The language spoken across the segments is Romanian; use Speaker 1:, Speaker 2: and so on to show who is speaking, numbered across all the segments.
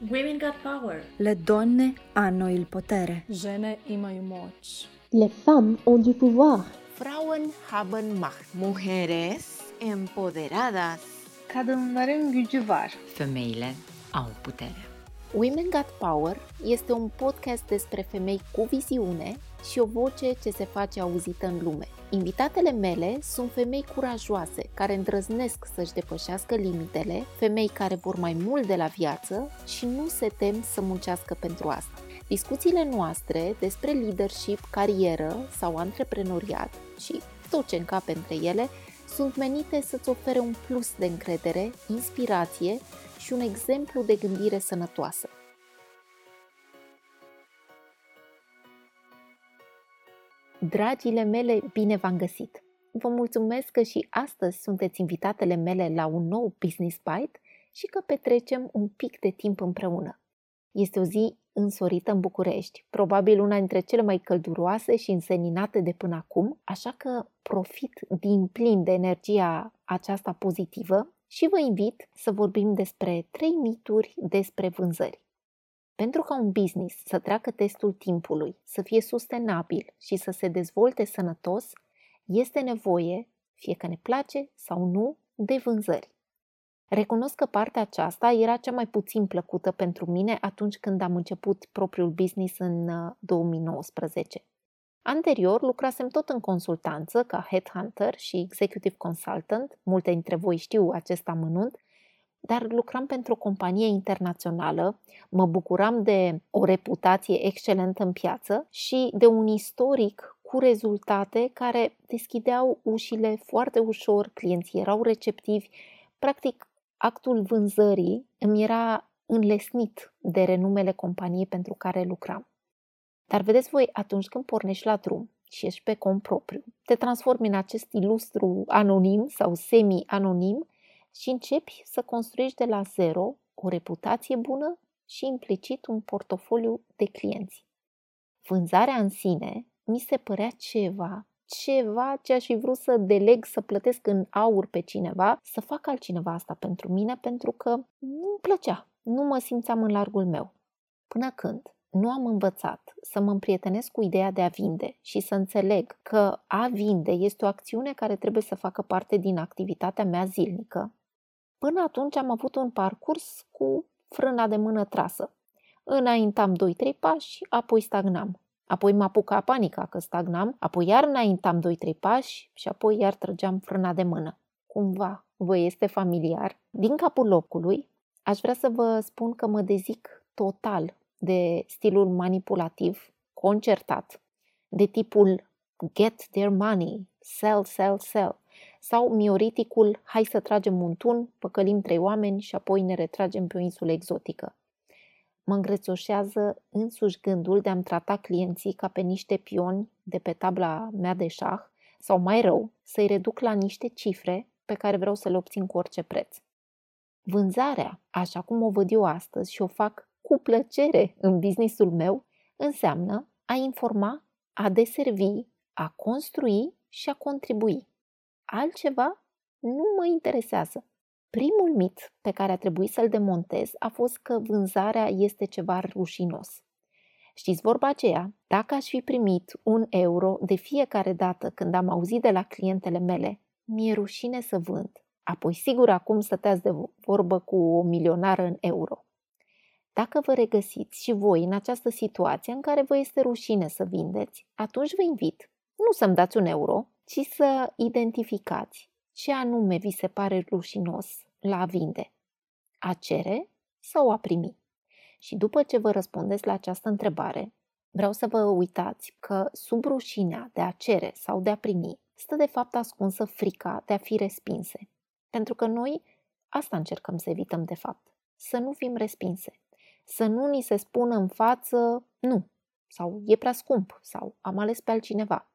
Speaker 1: Women got power.
Speaker 2: Le donne hanno il potere.
Speaker 3: Žene imaju moć.
Speaker 4: Les femmes ont du pouvoir.
Speaker 5: Frauen haben Macht. Mujeres empoderadas.
Speaker 6: Kadınların gücü var.
Speaker 7: Femeile au putere.
Speaker 8: Women Got Power este un podcast despre femei cu viziune și o voce ce se face auzită în lume. Invitatele mele sunt femei curajoase, care îndrăznesc să-și depășească limitele, femei care vor mai mult de la viață și nu se tem să muncească pentru asta. Discuțiile noastre despre leadership, carieră sau antreprenoriat și tot ce încape între ele sunt menite să-ți ofere un plus de încredere, inspirație și un exemplu de gândire sănătoasă. Dragile mele, bine v-am găsit! Vă mulțumesc că și astăzi sunteți invitatele mele la un nou Business Bite și că petrecem un pic de timp împreună. Este o zi însorită în București, probabil una dintre cele mai călduroase și înseninate de până acum, așa că profit din plin de energia aceasta pozitivă și vă invit să vorbim despre trei mituri despre vânzări. Pentru ca un business să treacă testul timpului, să fie sustenabil și să se dezvolte sănătos, este nevoie, fie că ne place sau nu, de vânzări. Recunosc că partea aceasta era cea mai puțin plăcută pentru mine atunci când am început propriul business în 2019. Anterior lucrasem tot în consultanță ca headhunter și executive consultant, multe dintre voi știu acest amănunt, dar lucram pentru o companie internațională, mă bucuram de o reputație excelentă în piață și de un istoric cu rezultate care deschideau ușile foarte ușor, clienții erau receptivi. Practic, actul vânzării îmi era înlesnit de renumele companiei pentru care lucram. Dar vedeți voi, atunci când pornești la drum și ești pe cont propriu, te transformi în acest ilustru anonim sau semi-anonim și începi să construiești de la zero o reputație bună și implicit un portofoliu de clienți. Vânzarea în sine mi se părea ceva, ceva ce aș fi vrut să deleg, să plătesc în aur pe cineva, să fac altcineva asta pentru mine, pentru că nu-mi plăcea, nu mă simțeam în largul meu. Până când nu am învățat să mă împrietenesc cu ideea de a vinde și să înțeleg că a vinde este o acțiune care trebuie să facă parte din activitatea mea zilnică, Până atunci am avut un parcurs cu frâna de mână trasă. Înaintam 2-3 pași, apoi stagnam. Apoi mă apuca panica că stagnam, apoi iar înaintam 2-3 pași și apoi iar trăgeam frâna de mână. Cumva vă este familiar. Din capul locului, aș vrea să vă spun că mă dezic total de stilul manipulativ, concertat, de tipul get their money, sell, sell, sell, sau mioriticul hai să tragem un tun, păcălim trei oameni și apoi ne retragem pe o insulă exotică. Mă îngrețoșează însuși gândul de a-mi trata clienții ca pe niște pioni de pe tabla mea de șah sau mai rău, să-i reduc la niște cifre pe care vreau să le obțin cu orice preț. Vânzarea, așa cum o văd eu astăzi și o fac cu plăcere în businessul meu, înseamnă a informa, a deservi, a construi și a contribui. Altceva nu mă interesează. Primul mit pe care a trebuit să-l demontez a fost că vânzarea este ceva rușinos. Știți vorba aceea? Dacă aș fi primit un euro de fiecare dată când am auzit de la clientele mele, mi-e rușine să vând. Apoi, sigur, acum stăteați de vorbă cu o milionară în euro. Dacă vă regăsiți și voi în această situație în care vă este rușine să vindeți, atunci vă invit nu să-mi dați un euro, ci să identificați ce anume vi se pare rușinos la a vinde, a cere sau a primi. Și după ce vă răspundeți la această întrebare, vreau să vă uitați că sub rușinea de a cere sau de a primi stă de fapt ascunsă frica de a fi respinse. Pentru că noi asta încercăm să evităm de fapt, să nu fim respinse, să nu ni se spună în față nu, sau e prea scump, sau am ales pe altcineva.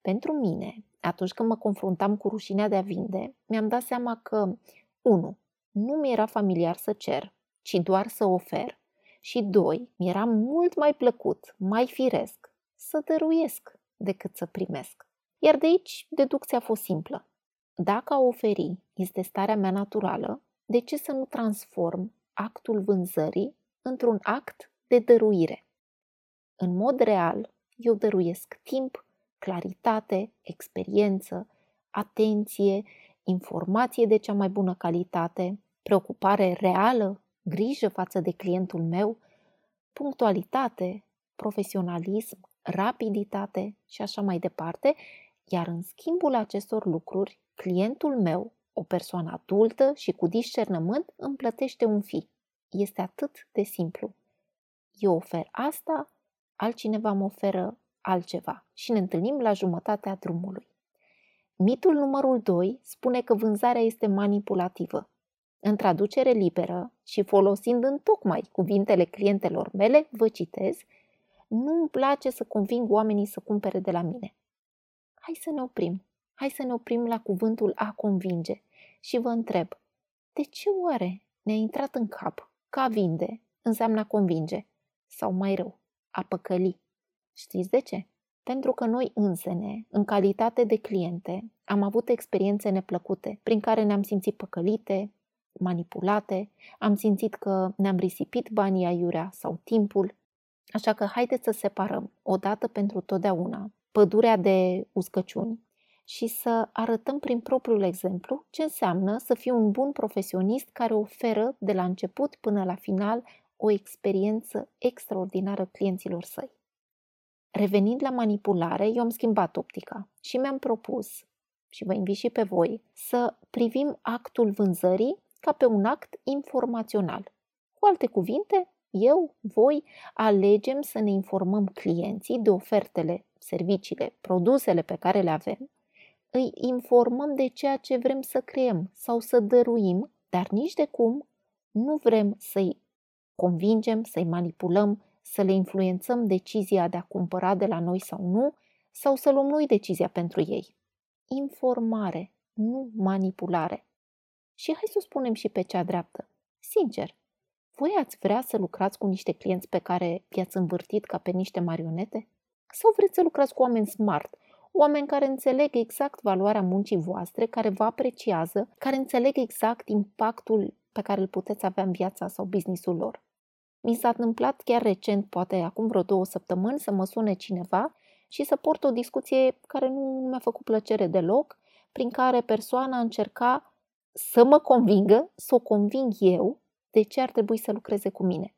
Speaker 8: Pentru mine, atunci când mă confruntam cu rușinea de a vinde, mi-am dat seama că 1. Nu mi era familiar să cer, ci doar să ofer. Și 2. Mi era mult mai plăcut, mai firesc, să dăruiesc decât să primesc. Iar de aici deducția a fost simplă. Dacă a oferi este starea mea naturală, de ce să nu transform actul vânzării într-un act de dăruire. În mod real, eu dăruiesc timp, claritate, experiență, atenție, informație de cea mai bună calitate, preocupare reală, grijă față de clientul meu, punctualitate, profesionalism, rapiditate și așa mai departe, iar în schimbul acestor lucruri, clientul meu, o persoană adultă și cu discernământ, îmi plătește un fi. Este atât de simplu. Eu ofer asta, altcineva mă oferă altceva și ne întâlnim la jumătatea drumului. Mitul numărul 2 spune că vânzarea este manipulativă. În traducere liberă și folosind în tocmai cuvintele clientelor mele, vă citez, nu îmi place să conving oamenii să cumpere de la mine. Hai să ne oprim. Hai să ne oprim la cuvântul a convinge și vă întreb, de ce oare ne-a intrat în cap că a vinde înseamnă a convinge sau mai rău, a păcăli? Știți de ce? Pentru că noi însene, în calitate de cliente, am avut experiențe neplăcute prin care ne-am simțit păcălite, manipulate, am simțit că ne-am risipit banii aiurea sau timpul. Așa că haideți să separăm odată pentru totdeauna pădurea de uscăciuni și să arătăm prin propriul exemplu ce înseamnă să fii un bun profesionist care oferă de la început până la final o experiență extraordinară clienților săi. Revenind la manipulare, eu am schimbat optica și mi-am propus, și vă invit și pe voi, să privim actul vânzării ca pe un act informațional. Cu alte cuvinte, eu, voi, alegem să ne informăm clienții de ofertele, serviciile, produsele pe care le avem, îi informăm de ceea ce vrem să creăm sau să dăruim, dar nici de cum nu vrem să-i convingem, să-i manipulăm, să le influențăm decizia de a cumpăra de la noi sau nu, sau să luăm noi decizia pentru ei. Informare, nu manipulare. Și hai să o spunem și pe cea dreaptă. Sincer, voi ați vrea să lucrați cu niște clienți pe care i-ați învârtit ca pe niște marionete? Sau vreți să lucrați cu oameni smart, oameni care înțeleg exact valoarea muncii voastre, care vă apreciază, care înțeleg exact impactul pe care îl puteți avea în viața sau businessul lor? Mi s-a întâmplat chiar recent, poate acum vreo două săptămâni, să mă sune cineva și să port o discuție care nu mi-a făcut plăcere deloc, prin care persoana încerca să mă convingă, să o conving eu de ce ar trebui să lucreze cu mine.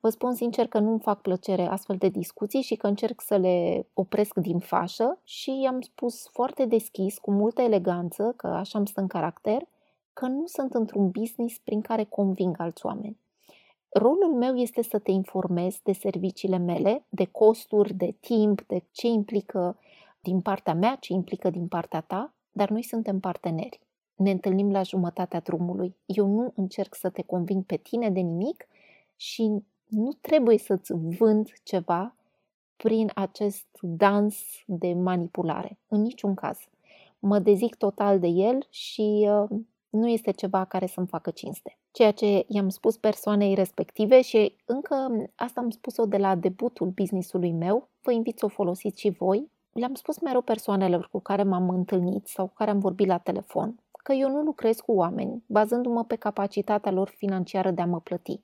Speaker 8: Vă spun sincer că nu-mi fac plăcere astfel de discuții și că încerc să le opresc din fașă și i-am spus foarte deschis, cu multă eleganță, că așa îmi stă în caracter, că nu sunt într-un business prin care conving alți oameni. Rolul meu este să te informez de serviciile mele, de costuri, de timp, de ce implică din partea mea, ce implică din partea ta, dar noi suntem parteneri. Ne întâlnim la jumătatea drumului. Eu nu încerc să te conving pe tine de nimic și nu trebuie să-ți vând ceva prin acest dans de manipulare. În niciun caz. Mă dezic total de el și uh, nu este ceva care să-mi facă cinste. Ceea ce i-am spus persoanei respective și încă asta am spus-o de la debutul businessului meu, vă invit să o folosiți și voi. Le-am spus mereu persoanelor cu care m-am întâlnit sau cu care am vorbit la telefon că eu nu lucrez cu oameni bazându-mă pe capacitatea lor financiară de a mă plăti,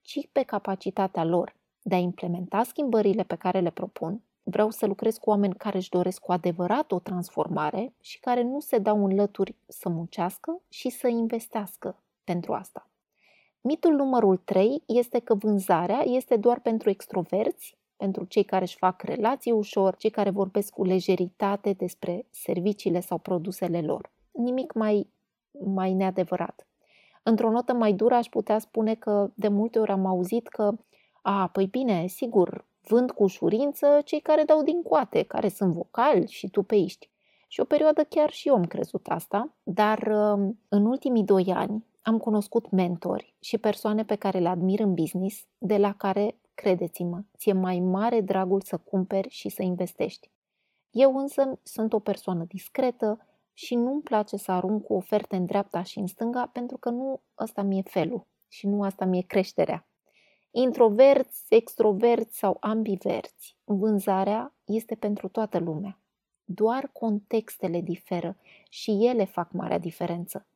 Speaker 8: ci pe capacitatea lor de a implementa schimbările pe care le propun. Vreau să lucrez cu oameni care își doresc cu adevărat o transformare și care nu se dau în lături să muncească și să investească pentru asta. Mitul numărul 3 este că vânzarea este doar pentru extroverți, pentru cei care își fac relații ușor, cei care vorbesc cu lejeritate despre serviciile sau produsele lor. Nimic mai, mai neadevărat. Într-o notă mai dură aș putea spune că de multe ori am auzit că a, păi bine, sigur, vând cu ușurință cei care dau din coate, care sunt vocali și tupeiști. Și o perioadă chiar și eu am crezut asta, dar um, în ultimii doi ani am cunoscut mentori și persoane pe care le admir în business, de la care, credeți-mă, ți-e mai mare dragul să cumperi și să investești. Eu însă sunt o persoană discretă și nu-mi place să arunc cu oferte în dreapta și în stânga pentru că nu ăsta mi-e felul și nu asta mi-e creșterea. Introverți, extroverți sau ambiverți, vânzarea este pentru toată lumea. Doar contextele diferă și ele fac marea diferență.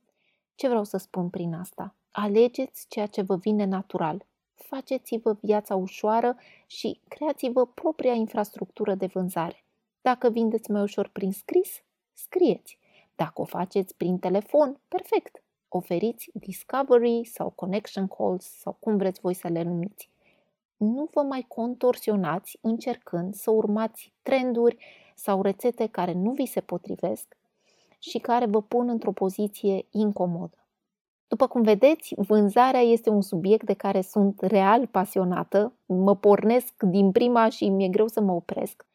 Speaker 8: Ce vreau să spun prin asta? Alegeți ceea ce vă vine natural. faceți-vă viața ușoară și creați-vă propria infrastructură de vânzare. Dacă vindeți mai ușor prin scris, scrieți. Dacă o faceți prin telefon, perfect. Oferiți discovery sau connection calls sau cum vreți voi să le numiți. Nu vă mai contorsionați încercând să urmați trenduri sau rețete care nu vi se potrivesc și care vă pun într-o poziție incomodă. După cum vedeți, vânzarea este un subiect de care sunt real pasionată, mă pornesc din prima și mi-e greu să mă opresc.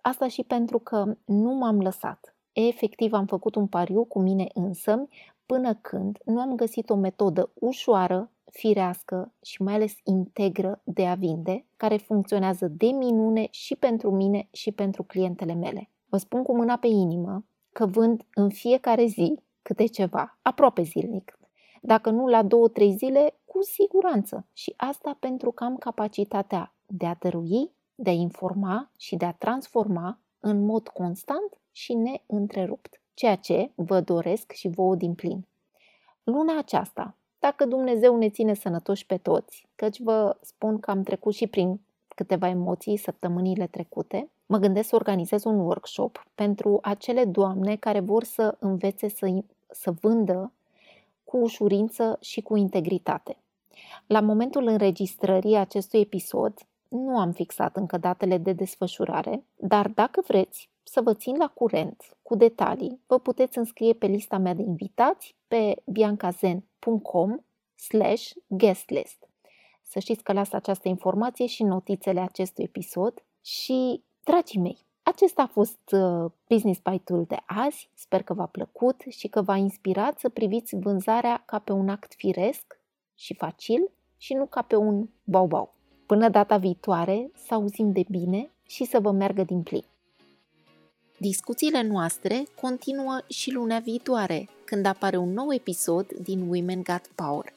Speaker 8: Asta și pentru că nu m-am lăsat. Efectiv am făcut un pariu cu mine însă până când nu am găsit o metodă ușoară, firească și mai ales integră de a vinde, care funcționează de minune și pentru mine și pentru clientele mele. Vă spun cu mâna pe inimă că vând în fiecare zi câte ceva, aproape zilnic. Dacă nu la două, trei zile, cu siguranță. Și asta pentru că am capacitatea de a dărui, de a informa și de a transforma în mod constant și neîntrerupt, ceea ce vă doresc și vouă din plin. Luna aceasta, dacă Dumnezeu ne ține sănătoși pe toți, căci vă spun că am trecut și prin câteva emoții săptămânile trecute, mă gândesc să organizez un workshop pentru acele doamne care vor să învețe să, să vândă cu ușurință și cu integritate. La momentul înregistrării acestui episod, nu am fixat încă datele de desfășurare, dar dacă vreți să vă țin la curent cu detalii, vă puteți înscrie pe lista mea de invitați pe biancazen.com slash guestlist. Să știți că las această informație și notițele acestui episod și, dragii mei, acesta a fost uh, Business Bite-ul de azi. Sper că v-a plăcut și că v-a inspirat să priviți vânzarea ca pe un act firesc și facil și nu ca pe un bau-bau. Până data viitoare, să auzim de bine și să vă meargă din plin. Discuțiile noastre continuă și luna viitoare, când apare un nou episod din Women Got Power.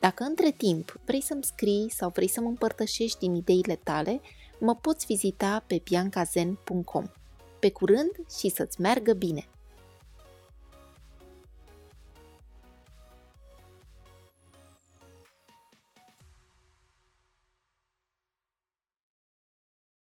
Speaker 8: Dacă între timp vrei să-mi scrii sau vrei să mă împărtășești din ideile tale, mă poți vizita pe biancazen.com. Pe curând și să-ți meargă bine!